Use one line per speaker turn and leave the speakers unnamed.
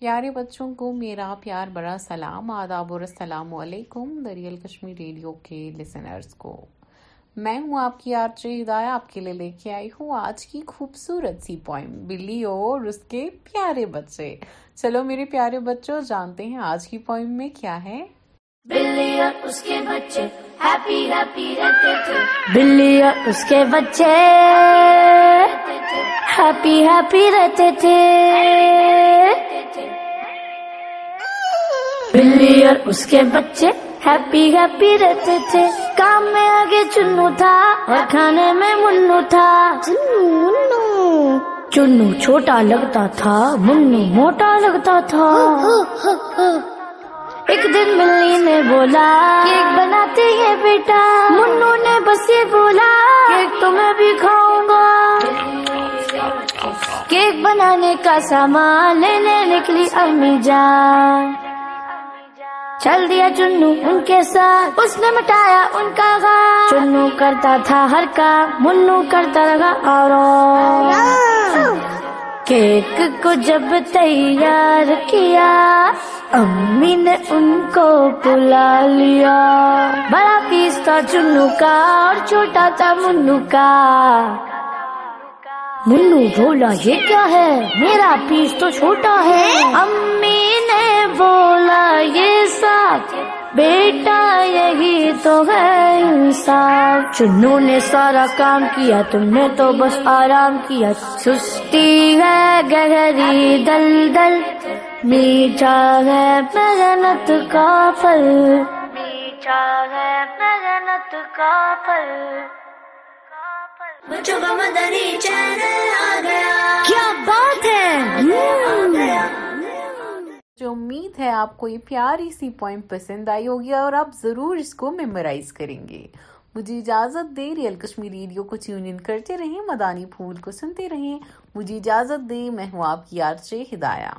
پیارے بچوں کو میرا پیار بڑا سلام آداب اور السلام علیکم دریال کشمیر ریڈیو کے لسنرز کو۔ میں ہوں آپ کی آرچے ہدایہ آپ کے لیے لے کے آئی ہوں آج کی خوبصورت سی پوائم بلی اور اس کے پیارے بچے۔ چلو میرے پیارے بچوں جانتے ہیں آج کی پوائم میں کیا ہے؟
بلی اور اس کے بچے ہیپی ہیپی رہتے تھے۔ بلی اور اس کے بچے ہیپی ہیپی رہتے تھے۔ بلی اور اس کے بچے ہیپی ہیپی رہتے تھے کام میں آگے چنو تھا اور کھانے میں منو تھا چنو چھوٹا لگتا تھا منو موٹا لگتا تھا ایک دن ملی نے بولا کیک بناتے ہیں بیٹا منو نے بس یہ بولا کیک تو میں بھی کھاؤں گا کیک بنانے کا سامان لینے نکلی امی جان چل دیا چنو ان کے ساتھ۔ اس نے مٹایا ان کا غم چنو کرتا تھا ہر کام، منو کرتا رہا اور کیک کو جب تیار کیا، امی نے ان کو بلا لیا۔ بڑا پیس تھا چنو کا اور چھوٹا تھا منو کا۔ منو بولا، یہ کیا ہے؟ میرا پیس تو چھوٹا ہے۔ امی بیٹا، یہی تو ہے انصاف۔ چنو نے سارا کام کیا، تم نے تو بس آرام کیا۔ سستی ہے گہری دل دل میٹھا ہے محنت کا پھل۔ میٹھا ہے محنت کا پھل۔ بچوں کا مدنی چینل۔
امید ہے آپ کو یہ پیاری سی پوائنٹ پسند آئی ہوگی اور آپ ضرور اس کو میمورائز کریں گے۔ مجھے اجازت دے ریئل کشمیر ریڈیو کو ٹیون کرتے رہیں، مدانی پھول کو سنتے رہیں۔ مجھے اجازت دے میں ہوں آپ کی آرچے ہدایہ۔